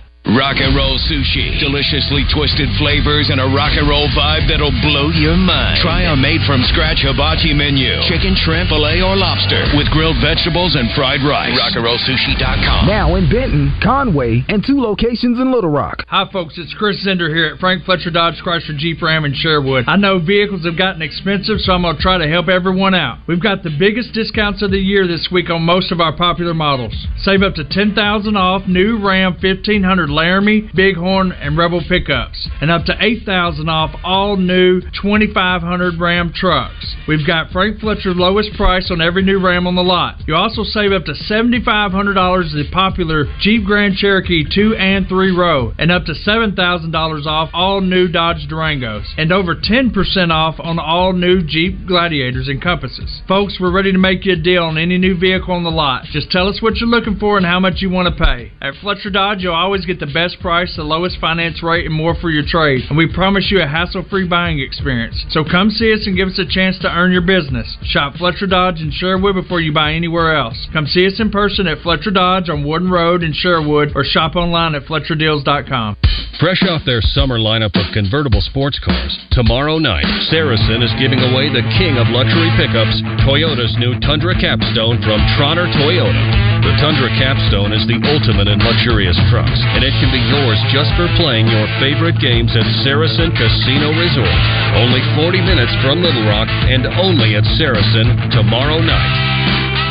Rock and roll sushi. Deliciously twisted flavors and a rock and roll vibe that'll blow your mind. Try a made from scratch hibachi menu. Chicken, shrimp, filet, or lobster with grilled vegetables and fried rice. RockandRollSushi.com. Now in Benton, Conway, and two locations in Little Rock. Hi, folks. It's Chris Zender here at Frank Fletcher Dodge Chrysler Jeep Ram in Sherwood. I know vehicles have gotten expensive, so I'm going to try to help everyone out. We've got the biggest discounts of the year this week on most of our popular models. Save up to 10000 off new Ram 1500 Laramie, Bighorn, and Rebel pickups, and up to 8000 off all new 2500 Ram trucks. We've got Frank Fletcher's lowest price on every new Ram on the lot. You also save up to $7,500 the popular Jeep Grand Cherokee 2 and 3 row, and up to $7,000 off all new Dodge Durangos, and over 10% off on all new Jeep Gladiators and Compasses. Folks, we're ready to make you a deal on any new vehicle on the lot. Just tell us what you're looking for and how much you want to pay. At Fletcher Dodge, you'll always get the best price, the lowest finance rate, and more for your trade. And we promise you a hassle-free buying experience. So come see us and give us a chance to earn your business. Shop Fletcher Dodge in Sherwood before you buy anywhere else. Come see us in person at Fletcher Dodge on Warden Road in Sherwood or shop online at FletcherDeals.com. Fresh off their summer lineup of convertible sports cars, tomorrow night, Saracen is giving away the king of luxury pickups, Toyota's new Tundra Capstone from Trotter Toyota. The Tundra Capstone is the ultimate in luxurious trucks, and it can be yours just for playing your favorite games at Saracen Casino Resort. Only 40 minutes from Little Rock and only at Saracen tomorrow night.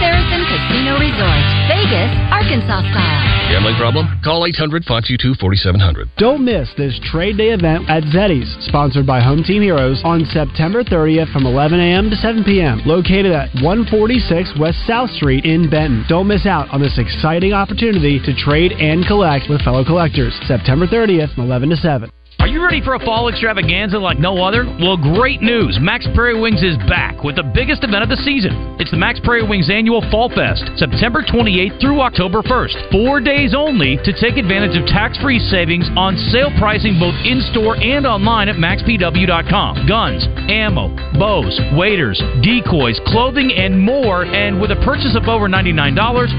Saracen Casino Resort, Vegas, Arkansas style. Gambling problem? Call 800 522 4700. Don't miss this trade day event at Zeddy's, sponsored by Home Team Heroes, on September 30th from 11 a.m. to 7 p.m. Located at 146 West South Street in Benton. Don't miss out on this exciting opportunity to trade and collect with fellow collectors. September 30th from 11 to 7. Are you ready for a fall extravaganza like no other? Well, great news! Mack's Prairie Wings is back with the biggest event of the season. It's the Mack's Prairie Wings annual Fall Fest, September 28th through October 1st. Four days only to take advantage of tax-free savings on sale pricing both in-store and online at mackspw.com. Guns, ammo, bows, waders, decoys, clothing, and more. And with a purchase of over $99,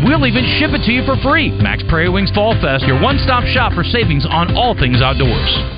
we'll even ship it to you for free. Mack's Prairie Wings Fall Fest, your one-stop shop for savings on all things outdoors.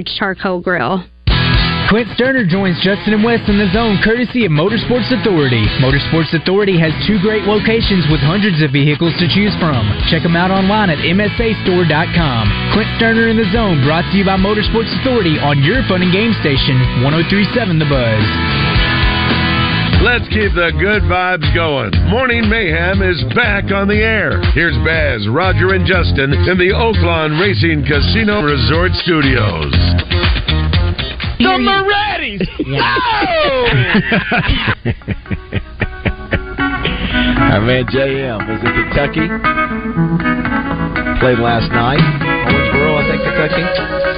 charcoal grill. Clint Stoerner joins Justin and West in the zone courtesy of Motorsports Authority. Motorsports Authority has two great locations with hundreds of vehicles to choose from. Check them out online at MSAstore.com. Clint Stoerner in the zone brought to you by Motorsports Authority on your fun and game station, 1037 The Buzz. Let's keep the good vibes going. Morning Mayhem is back on the air. Here's Baz, Roger, and Justin in the Oaklawn Racing Casino Resort Studios. The Moretti's! Our man JM was in Kentucky. Played last night. Owensboro, I think, Kentucky.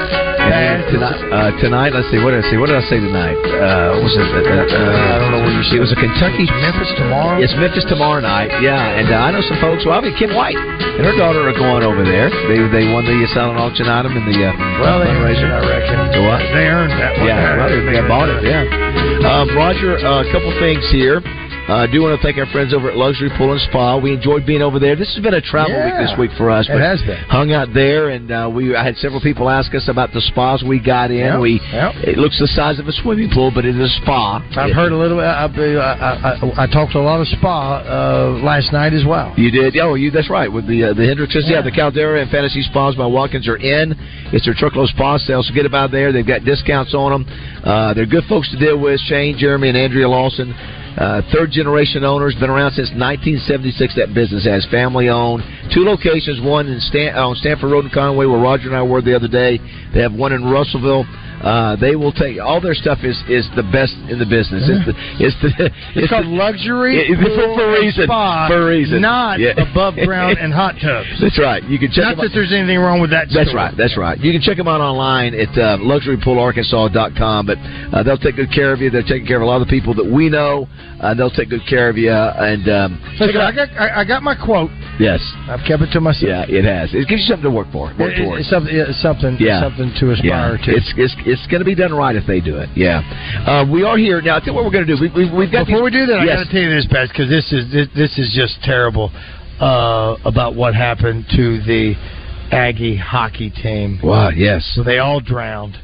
And tonight, uh, tonight, let's see. What did I say? What did I say tonight? Uh, what was it? Uh, uh, I don't know where you. See. It was a Kentucky. Memphis tomorrow. It's Memphis tomorrow night. Yeah, and uh, I know some folks. Well, I mean, Kim White and her daughter are going over there. They they won the silent auction item in the uh, Well, fundraiser. I reckon. The what? They earned that one. Yeah, well, they, they bought it. Yeah. Um, Roger, uh, a couple things here. Uh, I do want to thank our friends over at Luxury Pool and Spa. We enjoyed being over there. This has been a travel week this week for us. it but has been. Hung out there, and uh, we I had several people ask us about the spas we got in. Yep, we yep. it looks the size of a swimming pool, but it is a spa. I've heard a little bit. I, I, I, I talked to a lot of spa uh, last night as well. You did? Oh, you. That's right. With the uh, the Hendrickses, yeah. the Caldera and Fantasy Spas by Watkins are in. It's their truckload spa sale, so get about there. They've got discounts on them. Uh, they're good folks to deal with. Shane, Jeremy, and Andrea Lawson. Uh, third generation owners, been around since 1976. That business has family owned, two locations. One in Stan- on Stanford Road in Conway, where Roger and I were the other day. They have one in Russellville. Uh, they will take all their stuff is is the best in the business. It's the it's the It's, called luxury it- for, pool for a reason. spa, for a reason, not Yeah. above ground and hot tubs. That's right. You can check Not that there's anything wrong with that. That's store. right. That's right. You can check them out online at uh, luxurypoolarkansas.com. But uh, they'll take good care of you. They're taking care of a lot of the people that we know. Uh, they'll take good care of you. And um, Listen, I got I, I got my quote. yes, I've kept it to myself. yeah, it has. It gives you something to work for. Work It- towards. something, something, Yeah. something to aspire yeah. to. It's it's it's going to be done right if they do it. Yeah. Uh, we are here now. I think what we're going to do. We, we, we've got Before these- we do that, I yes. got to tell you this, Pat, because this is this, this is just terrible uh, about what happened to the Aggie hockey team. Wow, yes. So they all drowned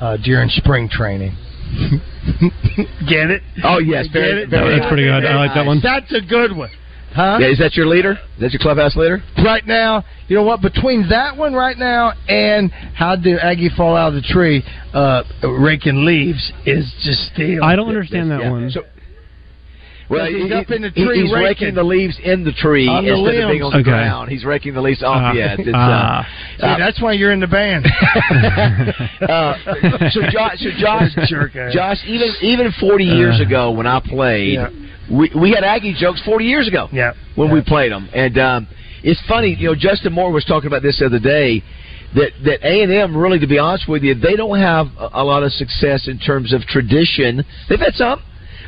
uh, during spring training. Get it? Oh yes, Get very, it? very That's pretty good. I like that one. That's a good one. Huh? Yeah, is that your leader? Is that your clubhouse leader? Right now, you know what? Between that one right now and how did Aggie fall out of the tree, uh, raking leaves is just still. I don't understand that Yeah. one. So- Well, He's he- up in the tree he's raking. raking the leaves in the tree On the instead of being on the Okay. ground. He's raking the leaves off. Ah. yeah, it's, it's, Ah. uh, See, uh, that's why you're in the band. uh, so Josh, so Josh, Josh, even even 40 years Uh, ago when I played, yeah. we we had Aggie jokes 40 years ago. Yeah. when Yeah. we played them, and um, it's funny. You know, Justin Moore was talking about this the other day. That that A and M really, to be honest with you, they don't have a, a lot of success in terms of tradition. They've had some.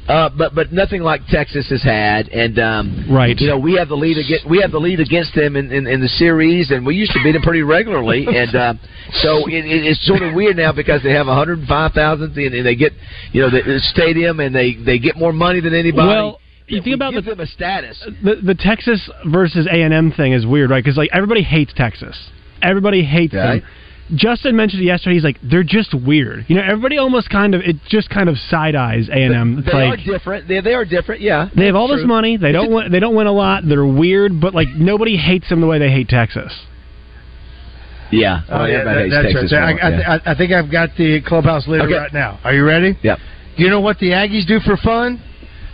Uh, but but nothing like Texas has had, and um, Right. You know we have the lead against we have the lead against them in, in, in the series, and we used to beat them pretty regularly, and uh, so it, it, it's sort of weird now because they have 105,000 and, and they get you know the, the stadium and they they get more money than anybody. Well, you think about the them a status. the the Texas versus A and M thing is weird, right? Because like everybody hates Texas, everybody hates Right. them. Justin mentioned it yesterday. He's like, they're just weird. You know, everybody almost kind of it just kind of side eyes A and M. They like are different. They, they are different. Yeah, they have all that's this money. They don't win, they don't win a lot. They're weird, but like nobody hates them the way they hate Texas. Yeah, Oh, yeah, that- that's Texas right. more, I, yeah. I, I think I've got the clubhouse leader Okay. right now. Are you ready? Yep. Do you know what the Aggies do for fun?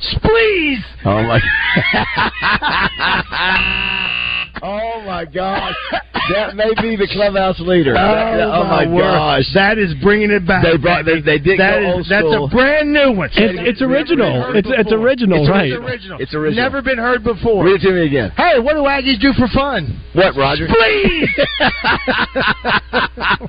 Spleeze. Oh my! oh my gosh! That may be the clubhouse leader. That- that- oh my, word. gosh! That is bringing it back. They brought- they- they did That go is- old That's a brand new one. It's it's original. It's it's original, It's right? It's original. It's original. Never been heard before. Read it to me again. Hey, what do Aggies do for fun? What, Roger? Please.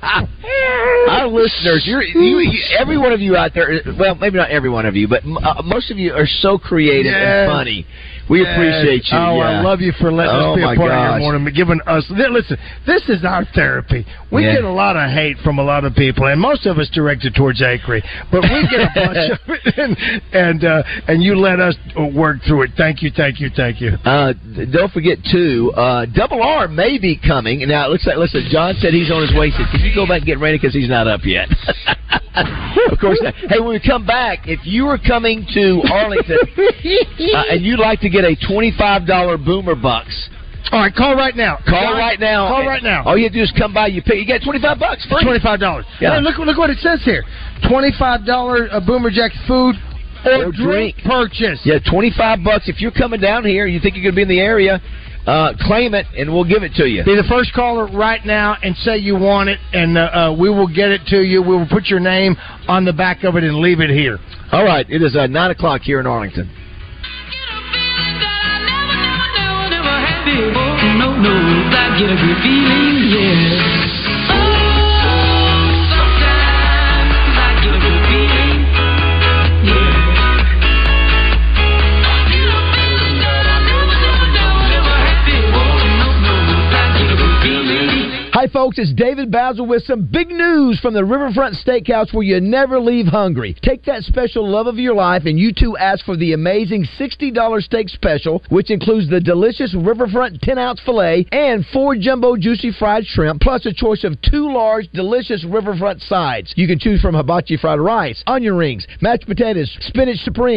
Our listeners, you're, you, you, every one of you out there. Well, maybe not every one of you, but m- uh, most of you are so creative Yes. and funny. We Yes. appreciate you. Oh, yeah. I love you for letting Oh, us be a part of your morning, giving us. Listen, this is our therapy. We Yeah. get a lot of hate from a lot of people, and most of us directed towards Acree, but we get a bunch of it, and and, uh, and you let us work through it. Thank you, thank you, thank you. Uh, don't forget too. Uh, Double R may be coming. Now it looks like. Listen, John said he's on his way. Said, "Can you go back and get ready because he's not up yet?" of course. Not. Hey, when we come back, if you were coming to Arlington uh, and you'd like to get a twenty-five dollar Boomer Bucks. All right, call right now. Call right now. Call right now. All you do is come by. You pay. You get twenty-five bucks free. Twenty five dollars. Yeah. Hey, look look what it says here. Twenty five dollar uh, Boomer Jack food or, Or drink, drink. purchase. Yeah, twenty-five bucks. If you're coming down here, you think you're going to be in the area, uh, claim it, and we'll give it to you. Be the first caller right now and say you want it, and uh, uh, we will get it to you. We will put your name on the back of it and leave it here. All right, it is uh, nine o'clock here in Arlington. Oh, no, no, I get a good feeling, yeah. Folks. It's David Bazzel with some big news from the Riverfront Steakhouse where you never leave hungry. Take that special love of your life and you too ask for the amazing $60 steak special, which includes the delicious Riverfront 10 ounce filet and four jumbo juicy fried shrimp, plus a choice of two large delicious Riverfront sides. You can choose from hibachi fried rice, onion rings, mashed potatoes, spinach supreme